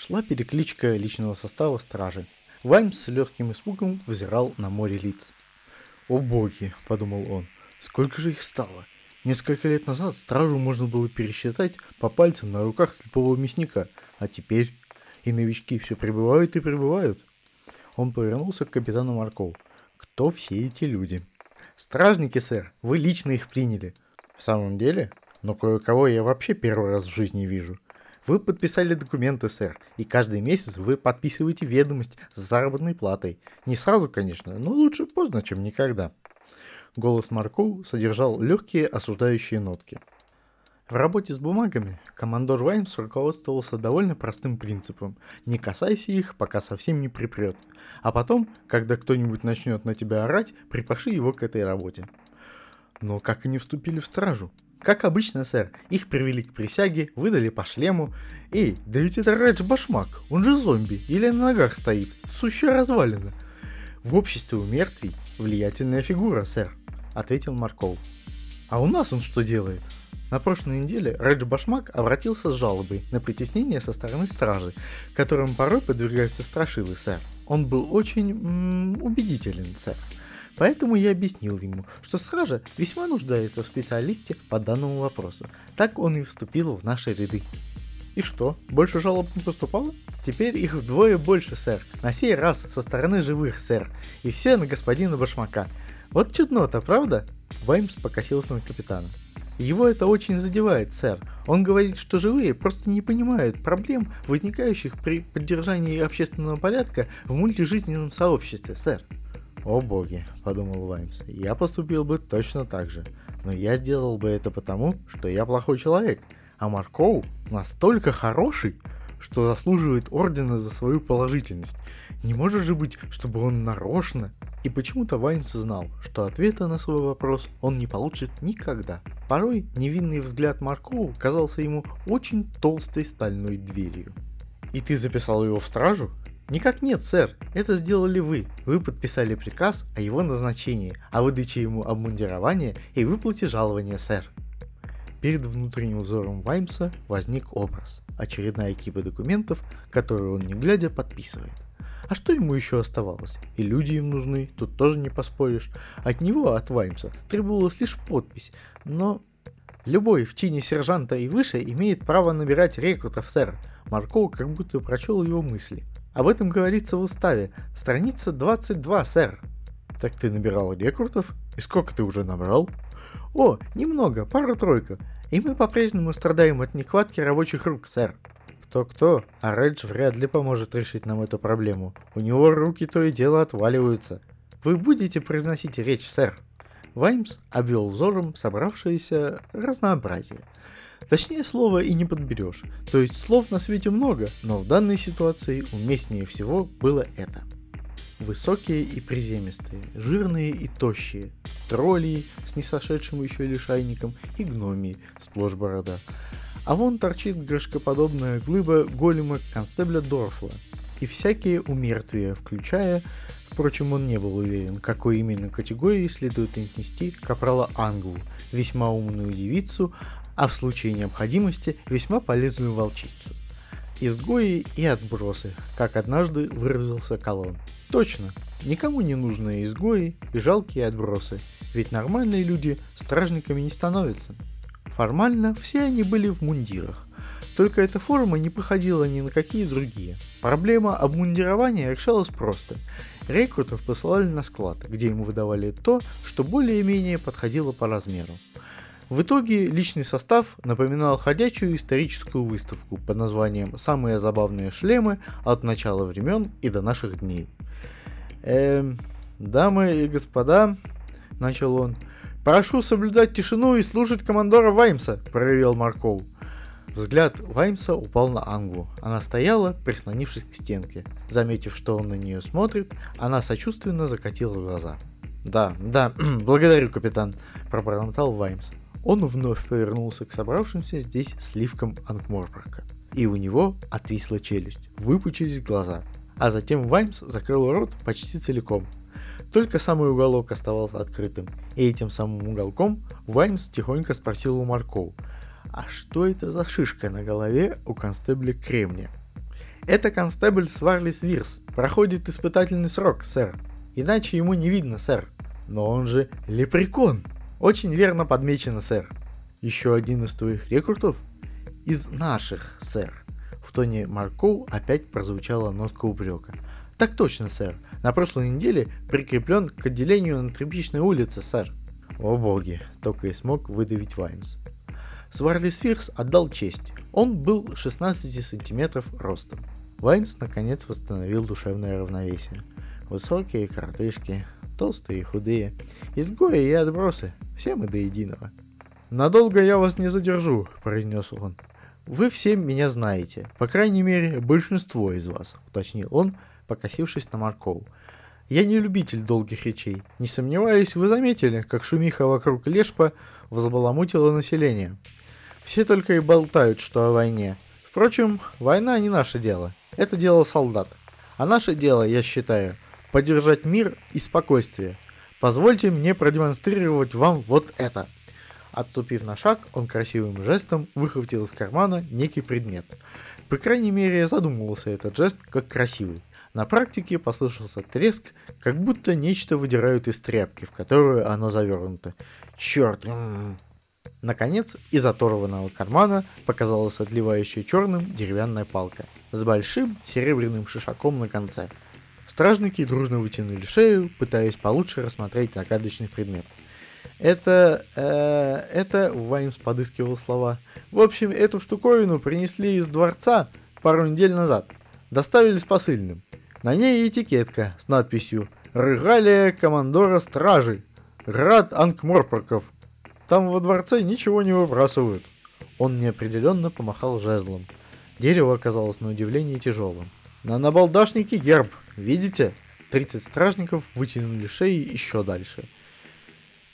Шла перекличка личного состава стражи. Ваймс с легким испугом взирал на море лиц. «О боги!» – подумал он. «Сколько же их стало? Несколько лет назад стражу можно было пересчитать по пальцам на руках слепого мясника, а теперь и новички все прибывают и прибывают». Он повернулся к капитану Маркову. «Кто все эти люди?» «Стражники, сэр, вы лично их приняли». «В самом деле? Но кое-кого я вообще первый раз в жизни вижу». Вы подписали документы, сэр, и каждый месяц вы подписываете ведомость с заработной платой. Не сразу, конечно, но лучше поздно, чем никогда. Голос Маркоу содержал легкие осуждающие нотки. В работе с бумагами командор Ваймс руководствовался довольно простым принципом «не касайся их, пока совсем не припрет», а потом, когда кто-нибудь начнет на тебя орать, припаши его к этой работе. Но как они вступили в стражу? Как обычно, сэр, их привели к присяге, выдали по шлему. Эй, да ведь это Редж Башмак, он же зомби, или на ногах стоит, сущая развалина. В обществе у мертвей влиятельная фигура, сэр, ответил Марков. А у нас он что делает? На прошлой неделе Редж Башмак обратился с жалобой на притеснение со стороны стражи, которым порой подвергаются страшилы, сэр. Он был очень м- убедителен, сэр. Поэтому я объяснил ему, что стража весьма нуждается в специалисте по данному вопросу. Так он и вступил в наши ряды. И что, больше жалоб не поступало? Теперь их вдвое больше, сэр. На сей раз со стороны живых, сэр. И все на господина Башмака. Вот чудно-то, правда? Ваймс покосился на капитана. Его это очень задевает, сэр. Он говорит, что живые просто не понимают проблем, возникающих при поддержании общественного порядка в мультижизненном сообществе, сэр. «О боги», — подумал Ваймс, — «я поступил бы точно так же, но я сделал бы это потому, что я плохой человек, а Маркоу настолько хороший, что заслуживает ордена за свою положительность. Не может же быть, чтобы он нарочно...» И почему-то Ваймс знал, что ответа на свой вопрос он не получит никогда. Порой невинный взгляд Маркоу казался ему очень толстой стальной дверью. «И ты записал его в стражу?» Никак нет, сэр. Это сделали вы. Вы подписали приказ о его назначении, о выдаче ему обмундирования и выплате жалования, сэр. Перед внутренним взором Ваймса возник образ. Очередная кипа документов, которую он не глядя подписывает. А что ему еще оставалось? И люди им нужны, тут тоже не поспоришь. От него, от Ваймса, требовалась лишь подпись. Но любой в чине сержанта и выше имеет право набирать рекрутов, сэр. Марков как будто прочел его мысли. Об этом говорится в уставе. Страница 22, сэр. Так ты набирал рекрутов? И сколько ты уже набрал? О, немного, пару-тройку. И мы по-прежнему страдаем от нехватки рабочих рук, сэр. Кто-кто, а Редж вряд ли поможет решить нам эту проблему. У него руки то и дело отваливаются. Вы будете произносить речь, сэр? Ваймс обвел взором собравшееся разнообразие. Точнее слова и не подберешь. То есть слов на свете много, но в данной ситуации уместнее всего было это. Высокие и приземистые, жирные и тощие, тролли с несошедшим еще лишайником и гномии, сплошь борода. А вон торчит горшкоподобная глыба голема констебля Дорфла. И всякие умертвия, включая, впрочем, он не был уверен, какой именно категории следует отнести капрала Ангву, весьма умную девицу, а в случае необходимости весьма полезную волчицу. Изгои и отбросы, как однажды выразился Колон. Точно, никому не нужны изгои и жалкие отбросы, ведь нормальные люди стражниками не становятся. Формально все они были в мундирах, только эта форма не походила ни на какие другие. Проблема обмундирования решалась просто. Рекрутов посылали на склад, где ему выдавали то, что более-менее подходило по размеру. В итоге личный состав напоминал ходячую историческую выставку под названием «Самые забавные шлемы от начала времен и до наших дней». «Эм, дамы и господа», — начал он, — «прошу соблюдать тишину и слушать командора Ваймса», — проревел Марков. Взгляд Ваймса упал на Ангу. Она стояла, прислонившись к стенке. Заметив, что он на нее смотрит, она сочувственно закатила глаза. «Да, да, благодарю, капитан», — пробормотал Ваймс. Он вновь повернулся к собравшимся здесь сливкам Ангморпорка. И у него отвисла челюсть, выпучились глаза. А затем Ваймс закрыл рот почти целиком. Только самый уголок оставался открытым. И этим самым уголком Ваймс тихонько спросил у Марков, а что это за шишка на голове у констебля Кремня? Это констебль Сварлис Вирс. Проходит испытательный срок, сэр. Иначе ему не видно, сэр. Но он же лепрекон. Очень верно подмечено, сэр. Еще один из твоих рекрутов? Из наших, сэр. В тоне Маркоу опять прозвучала нотка упрека. Так точно, сэр. На прошлой неделе прикреплен к отделению на Тряпичной улице, сэр. О боги, только и смог выдавить Ваймс. Сварли Сфирс отдал честь. Он был 16 сантиметров ростом. Ваймс наконец восстановил душевное равновесие. Высокие коротышки, толстые и худые, изгои и отбросы, все мы до единого. «Надолго я вас не задержу», — произнес он. «Вы все меня знаете, по крайней мере, большинство из вас», — уточнил он, покосившись на Маркову. «Я не любитель долгих речей. Не сомневаюсь, вы заметили, как шумиха вокруг Лешпа взбаламутила население. Все только и болтают, что о войне. Впрочем, война не наше дело. Это дело солдат. А наше дело, я считаю, поддержать мир и спокойствие. Позвольте мне продемонстрировать вам вот это. Отступив на шаг, он красивым жестом выхватил из кармана некий предмет. По крайней мере, задумывался этот жест как красивый. На практике послышался треск, как будто нечто выдирают из тряпки, в которую оно завернуто. Черт! Наконец, из оторванного кармана показалась отливающая черным деревянная палка с большим серебряным шишаком на конце. Стражники дружно вытянули шею, пытаясь получше рассмотреть загадочный предмет. Это... Э, это... Ваймс подыскивал слова. В общем, эту штуковину принесли из дворца пару недель назад. Доставили с посыльным. На ней этикетка с надписью «Регалия командора стражи. Град Анкморпорков. Там во дворце ничего не выбрасывают». Он неопределенно помахал жезлом. Дерево оказалось на удивление тяжелым. На набалдашнике герб, видите? 30 стражников вытянули шеи еще дальше.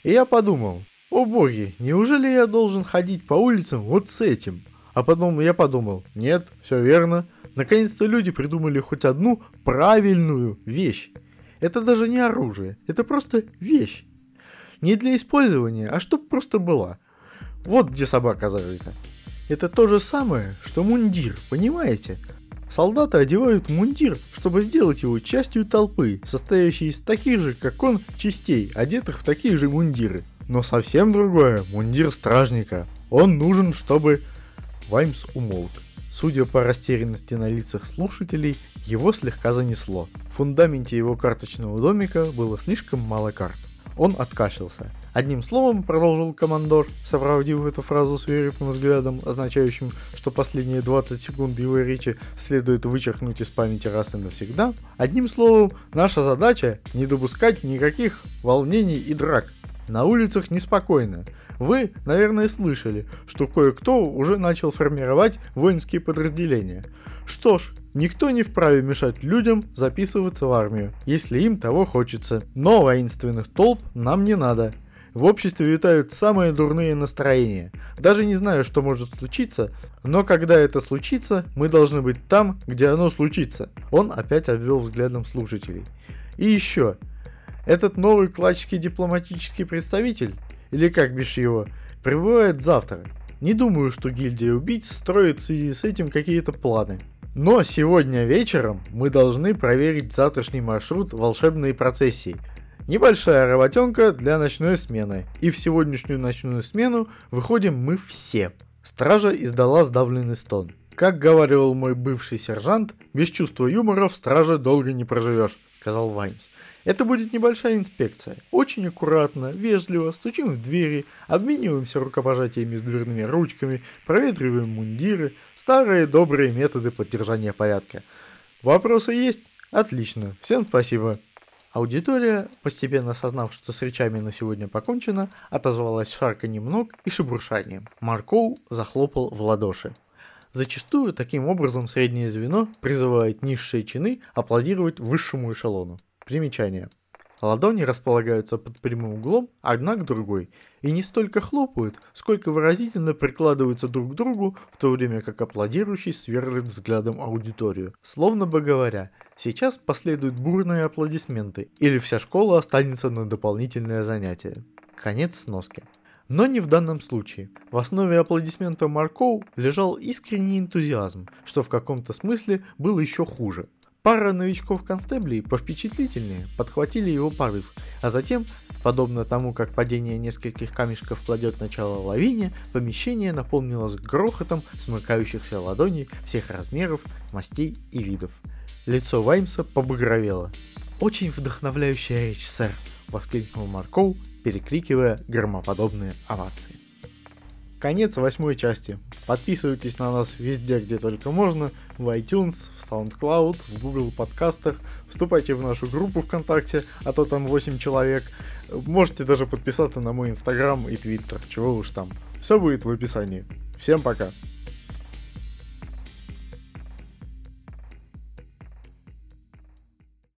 И я подумал, о боги, неужели я должен ходить по улицам вот с этим? А потом я подумал, нет, все верно, Наконец-то люди придумали хоть одну правильную вещь. Это даже не оружие, это просто вещь. Не для использования, а чтоб просто была. Вот где собака зарыта. Это то же самое, что мундир, понимаете? Солдаты одевают мундир, чтобы сделать его частью толпы, состоящей из таких же, как он, частей, одетых в такие же мундиры. Но совсем другое – мундир стражника. Он нужен, чтобы... Ваймс умолк. Судя по растерянности на лицах слушателей, его слегка занесло. В фундаменте его карточного домика было слишком мало карт. Он откашлялся. Одним словом, продолжил командор, сопроводив эту фразу свирепым взглядом, означающим, что последние 20 секунд его речи следует вычеркнуть из памяти раз и навсегда. Одним словом, наша задача не допускать никаких волнений и драк. На улицах неспокойно. Вы, наверное, слышали, что кое-кто уже начал формировать воинские подразделения. Что ж, никто не вправе мешать людям записываться в армию, если им того хочется. Но воинственных толп нам не надо. В обществе витают самые дурные настроения. Даже не знаю, что может случиться, но когда это случится, мы должны быть там, где оно случится. Он опять обвел взглядом слушателей. И еще, этот новый клачский дипломатический представитель или как бишь его, прибывает завтра. Не думаю, что гильдия убийц строит в связи с этим какие-то планы. Но сегодня вечером мы должны проверить завтрашний маршрут волшебной процессии. Небольшая работенка для ночной смены. И в сегодняшнюю ночную смену выходим мы все. Стража издала сдавленный стон. Как говорил мой бывший сержант, без чувства юмора в страже долго не проживешь, сказал Ваймс. Это будет небольшая инспекция. Очень аккуратно, вежливо, стучим в двери, обмениваемся рукопожатиями с дверными ручками, проветриваем мундиры, старые добрые методы поддержания порядка. Вопросы есть? Отлично, всем спасибо. Аудитория, постепенно осознав, что с речами на сегодня покончено, отозвалась шарканьем ног и шебуршанием. Маркоу захлопал в ладоши. Зачастую таким образом среднее звено призывает низшие чины аплодировать высшему эшелону. Примечание. Ладони располагаются под прямым углом одна к другой и не столько хлопают, сколько выразительно прикладываются друг к другу, в то время как аплодирующий сверлит взглядом аудиторию. Словно бы говоря, сейчас последуют бурные аплодисменты, или вся школа останется на дополнительное занятие. Конец сноски. Но не в данном случае. В основе аплодисмента Маркоу лежал искренний энтузиазм, что в каком-то смысле было еще хуже. Пара новичков-констеблей повпечатлительнее подхватили его порыв, а затем, подобно тому, как падение нескольких камешков кладет начало лавине, помещение наполнилось грохотом смыкающихся ладоней всех размеров, мастей и видов. Лицо Ваймса побагровело. «Очень вдохновляющая речь, сэр!» — воскликнул Маркоу, перекрикивая громоподобные овации. Конец восьмой части. Подписывайтесь на нас везде, где только можно, в iTunes, в SoundCloud, в Google подкастах, вступайте в нашу группу ВКонтакте, а то там 8 человек. Можете даже подписаться на мой Инстаграм и Твиттер, чего уж там. Все будет в описании. Всем пока!